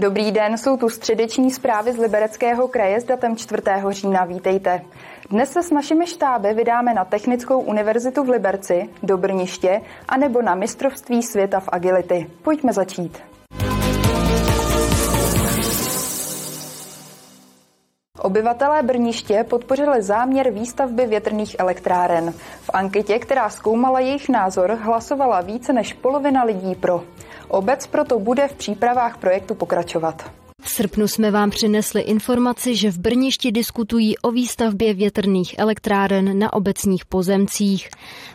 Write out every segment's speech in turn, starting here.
Dobrý den, jsou tu středeční zprávy z Libereckého kraje s datem 4. října. Vítejte. Dnes se s našimi štáby vydáme na Technickou univerzitu v Liberci, do Brniště a nebo na mistrovství světa v agility. Pojďme začít. Obyvatelé Brniště podpořili záměr výstavby větrných elektráren. V anketě, která zkoumala jejich názor, hlasovala více než polovina lidí pro. Obec proto bude v přípravách projektu pokračovat. V srpnu jsme vám přinesli informaci, že v Brništi diskutují o výstavbě větrných elektráren na obecních pozemcích.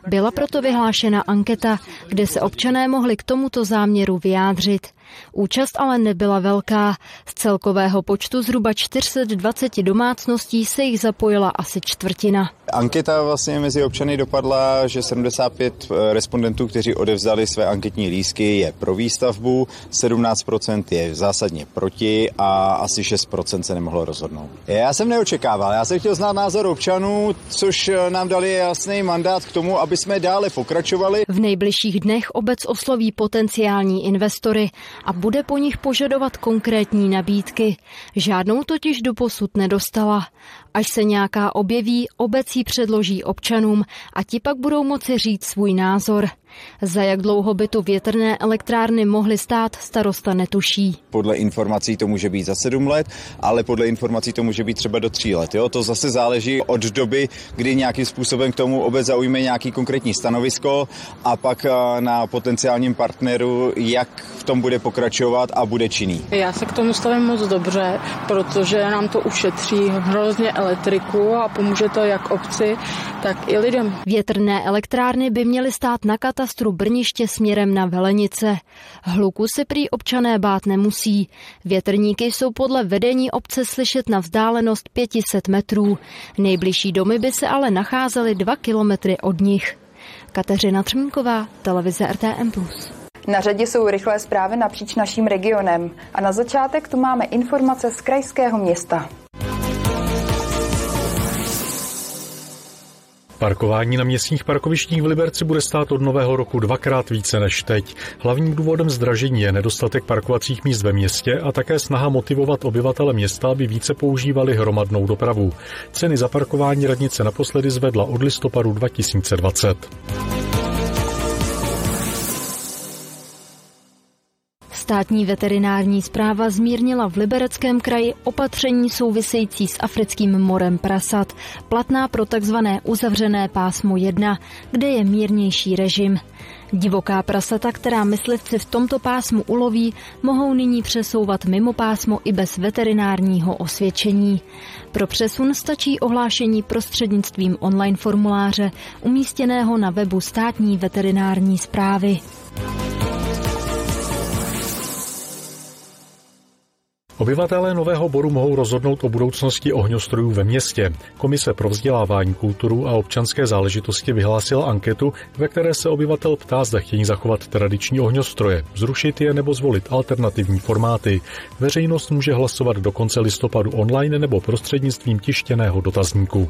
Byla proto vyhlášena anketa, kde se občané mohli k tomuto záměru vyjádřit. Účast ale nebyla velká. Z celkového počtu zhruba 420 domácností se jich zapojila asi čtvrtina. Anketa vlastně mezi občany dopadla, že 75 eh, respondentů, kteří odevzdali své anketní lísky, je pro výstavbu, 17% je zásadně proti a asi 6% se nemohlo rozhodnout. Já jsem neočekával, já jsem chtěl znát názor občanů, což eh, nám dali jasný mandát k tomu, aby jsme dále pokračovali. V nejbližších dnech obec osloví potenciální investory a bude po nich požadovat konkrétní nabídky. Žádnou totiž doposud nedostala. Až se nějaká objeví, obec ji předloží občanům a ti pak budou moci říct svůj názor. Za jak dlouho by tu větrné elektrárny mohly stát, starosta netuší. Podle informací to může být za sedm let, ale podle informací to může být třeba do tří let. Jo? To zase záleží od doby, kdy nějakým způsobem k tomu obec zaujme nějaký konkrétní stanovisko a pak eh, na potenciálním partneru, jak v tom bude pokračovat a bude činný. Já se k tomu stavím moc dobře, protože nám to ušetří hrozně elektriku a pomůže to jak obci, tak i lidem. Větrné elektrárny by měly stát na katastru Brniště směrem na Velenice. Hluku se prý občané bát nemusí. Větrníky jsou podle vedení obce slyšet na vzdálenost 500 metrů. Nejbližší domy by se ale nacházely 2 kilometry od nich. Kateřina Třmínková, televize RTM+. Na řadě jsou rychlé zprávy napříč naším regionem a na začátek tu máme informace z krajského města. Parkování na městních parkovištích v Liberci bude stát od nového roku dvakrát více než teď. Hlavním důvodem zdražení je nedostatek parkovacích míst ve městě a také snaha motivovat obyvatele města, aby více používali hromadnou dopravu. Ceny za parkování radnice naposledy zvedla od listopadu 2020. Státní veterinární zpráva zmírnila v Libereckém kraji opatření související s africkým morem prasat, platná pro tzv. uzavřené pásmo 1, kde je mírnější režim. Divoká prasata, která myslivci v tomto pásmu uloví, mohou nyní přesouvat mimo pásmo i bez veterinárního osvědčení. Pro přesun stačí ohlášení prostřednictvím online formuláře umístěného na webu státní veterinární zprávy. Obyvatelé Nového Boru mohou rozhodnout o budoucnosti ohňostrojů ve městě. Komise pro vzdělávání, kulturu a občanské záležitosti vyhlásila anketu, ve které se obyvatel ptá, zda chtějí zachovat tradiční ohňostroje, zrušit je nebo zvolit alternativní formáty. Veřejnost může hlasovat do konce listopadu online nebo prostřednictvím tištěného dotazníku.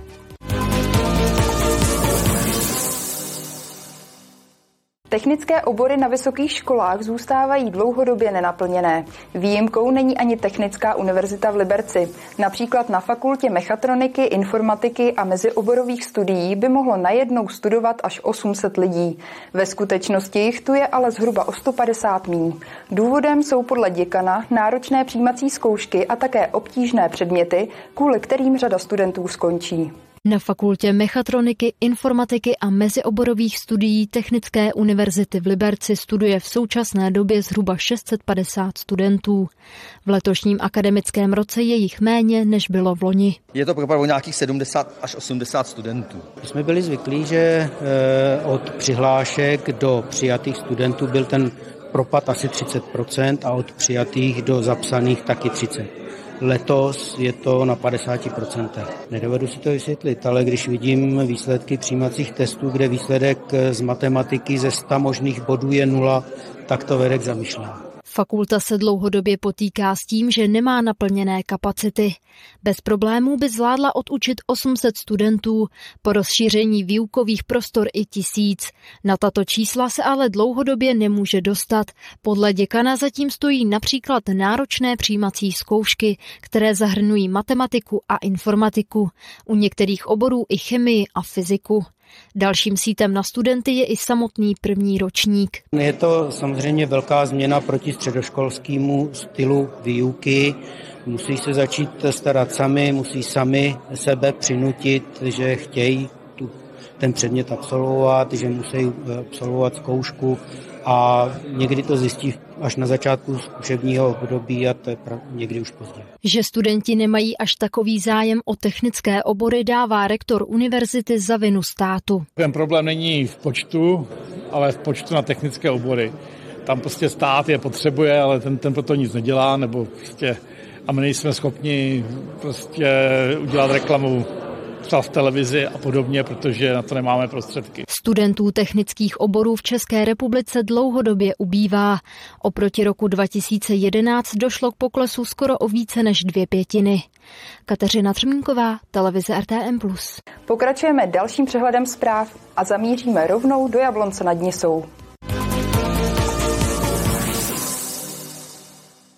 Technické obory na vysokých školách zůstávají dlouhodobě nenaplněné. Výjimkou není ani Technická univerzita v Liberci. Například na fakultě mechatroniky, informatiky a mezioborových studií by mohlo najednou studovat až 800 lidí. Ve skutečnosti jich tu je ale zhruba o 150 míň. Důvodem jsou podle děkana náročné přijímací zkoušky a také obtížné předměty, kvůli kterým řada studentů skončí. Na fakultě mechatroniky, informatiky a mezioborových studií Technické univerzity v Liberci studuje v současné době zhruba 650 studentů. V letošním akademickém roce je jich méně, než bylo v loni. Je to propad o nějakých 70 až 80 studentů. My jsme byli zvyklí, že eh, od přihlášek do přijatých studentů byl ten propad asi 30% a od přijatých do zapsaných taky 30%. Letos je to na 50%. Nedovedu si to vysvětlit, ale když vidím výsledky přijímacích testů, kde výsledek z matematiky ze 100 možných bodů je nula, tak to vede k zamýšlení. Fakulta se dlouhodobě potýká s tím, že nemá naplněné kapacity. Bez problémů by zvládla odučit 800 studentů, po rozšíření výukových prostor i tisíc. Na tato čísla se ale dlouhodobě nemůže dostat. Podle děkana zatím stojí například náročné přijímací zkoušky, které zahrnují matematiku a informatiku. U některých oborů i chemii a fyziku. Dalším sítem na studenty je i samotný první ročník. Je to samozřejmě velká změna proti středoškolskému stylu výuky. Musí se začít starat sami, musí sami sebe přinutit, že chtějí tu, ten předmět absolvovat, že musí absolvovat zkoušku a někdy to zjistí až na začátku zkušebního období a to je někdy už pozdě. Že studenti nemají až takový zájem o technické obory dává rektor univerzity za vinu státu. Ten problém není v počtu, ale v počtu na technické obory. Tam prostě stát je potřebuje, ale ten, ten proto nic nedělá, nebo prostě a my nejsme schopni prostě udělat reklamu třeba v televizi a podobně, protože na to nemáme prostředky. Studentů technických oborů v České republice dlouhodobě ubývá. Oproti roku 2011 došlo k poklesu skoro o více než dvě pětiny. Kateřina Třmínková, televize RTM+. Pokračujeme dalším přehledem zpráv a zamíříme rovnou do Jablonce nad Nisou.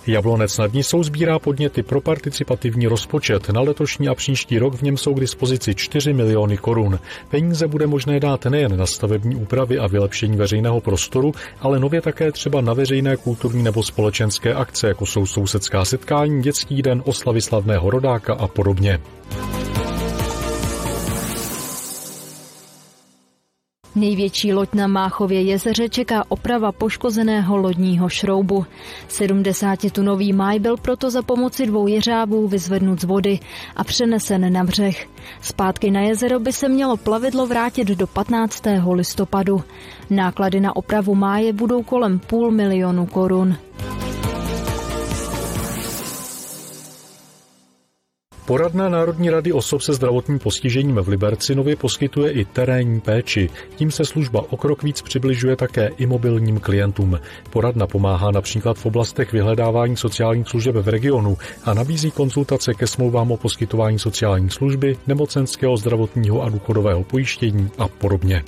Jablonec nad Nisou sbírá podněty pro participativní rozpočet. Na letošní a příští rok v něm jsou k dispozici 4 miliony korun. Peníze bude možné dát nejen na stavební úpravy a vylepšení veřejného prostoru, ale nově také třeba na veřejné kulturní nebo společenské akce, jako jsou sousedská setkání, dětský den, oslavy slavného rodáka a podobně. Největší loď na Máchově jezeře čeká oprava poškozeného lodního šroubu. 70-tunový máj byl proto za pomoci dvou jeřábů vyzvednut z vody a přenesen na břeh. Zpátky na jezero by se mělo plavidlo vrátit do 15. listopadu. Náklady na opravu máje budou kolem půl milionu korun. Poradna Národní rady osob se zdravotním postižením v Liberci nově poskytuje i terénní péči. Tím se služba o krok víc přibližuje také i mobilním klientům. Poradna pomáhá například v oblastech vyhledávání sociálních služeb v regionu a nabízí konzultace ke smlouvám o poskytování sociální služby, nemocenského, zdravotního a důchodového pojištění a podobně.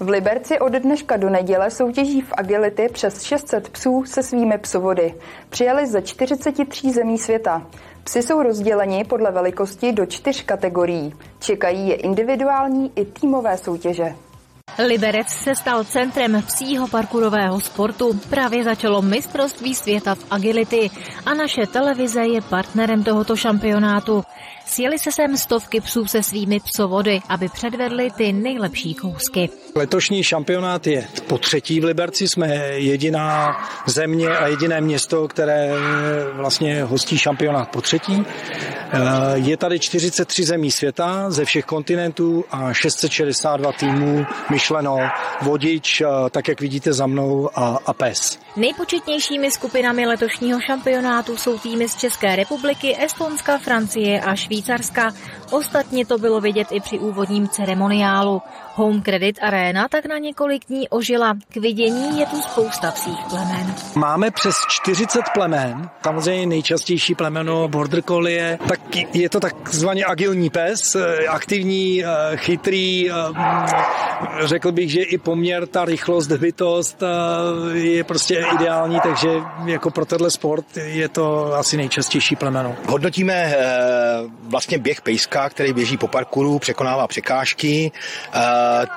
V Liberci od dneška do neděle soutěží v agility přes 600 psů se svými psovody. Přijeli ze 43 zemí světa. Psy jsou rozděleni podle velikosti do čtyř kategorií. Čekají je individuální i týmové soutěže. Liberec se stal centrem psího parkurového sportu. Právě začalo mistrovství světa v agility a naše televize je partnerem tohoto šampionátu. Sjeli se sem stovky psů se svými psovody, aby předvedli ty nejlepší kousky. Letošní šampionát je po třetí v Liberci. Jsme jediná země a jediné město, které vlastně hostí šampionát po třetí. Eh, je tady 43 zemí světa ze všech kontinentů a 662 týmů, myšleno vodič, eh, tak jak vidíte za mnou, a, a pes. Nejpočetnějšími skupinami letošního šampionátu jsou týmy z České republiky, Estonska, Francie a Švýcarska. Ostatně to bylo vidět i při úvodním ceremoniálu. Home Credit Arena tak na několik dní ožila. K vidění je tu spousta psích plemen. Máme přes 40 plemen, samozřejmě nejčastější plemeno Border Collie, tak je to takzvaně agilní pes, aktivní, eh, chytrý, eh, řekl bych, že i poměr, ta rychlost, hbitost eh, je prostě ideální, takže jako pro tenhle sport je to asi nejčastější plemeno. Hodnotíme vlastně běh pejska, který běží po parkouru, překonává překážky,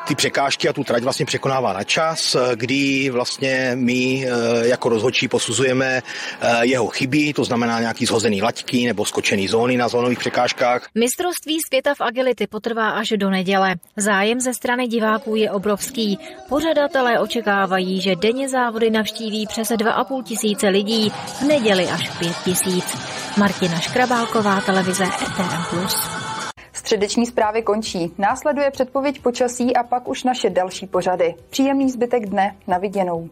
ty překážky a tu trať vlastně překonává na čas, kdy vlastně my eh, jako rozhodčí posuzujeme eh, jeho chyby, to znamená nějaký zhozený laťky nebo skočený zóny na zónových překážkách. Mistrovství světa v agility potrvá až do neděle. Zájem ze strany diváků je obrovský. Pořadatelé očekávají, že denně závody navštíví přes 2,5 tisíce lidí, v neděli až 5 tisíc. Martina Škrabálková, televize RTM+. Středeční zprávy končí. Následuje předpověď počasí a pak už naše další pořady. Příjemný zbytek dne. Na viděnou.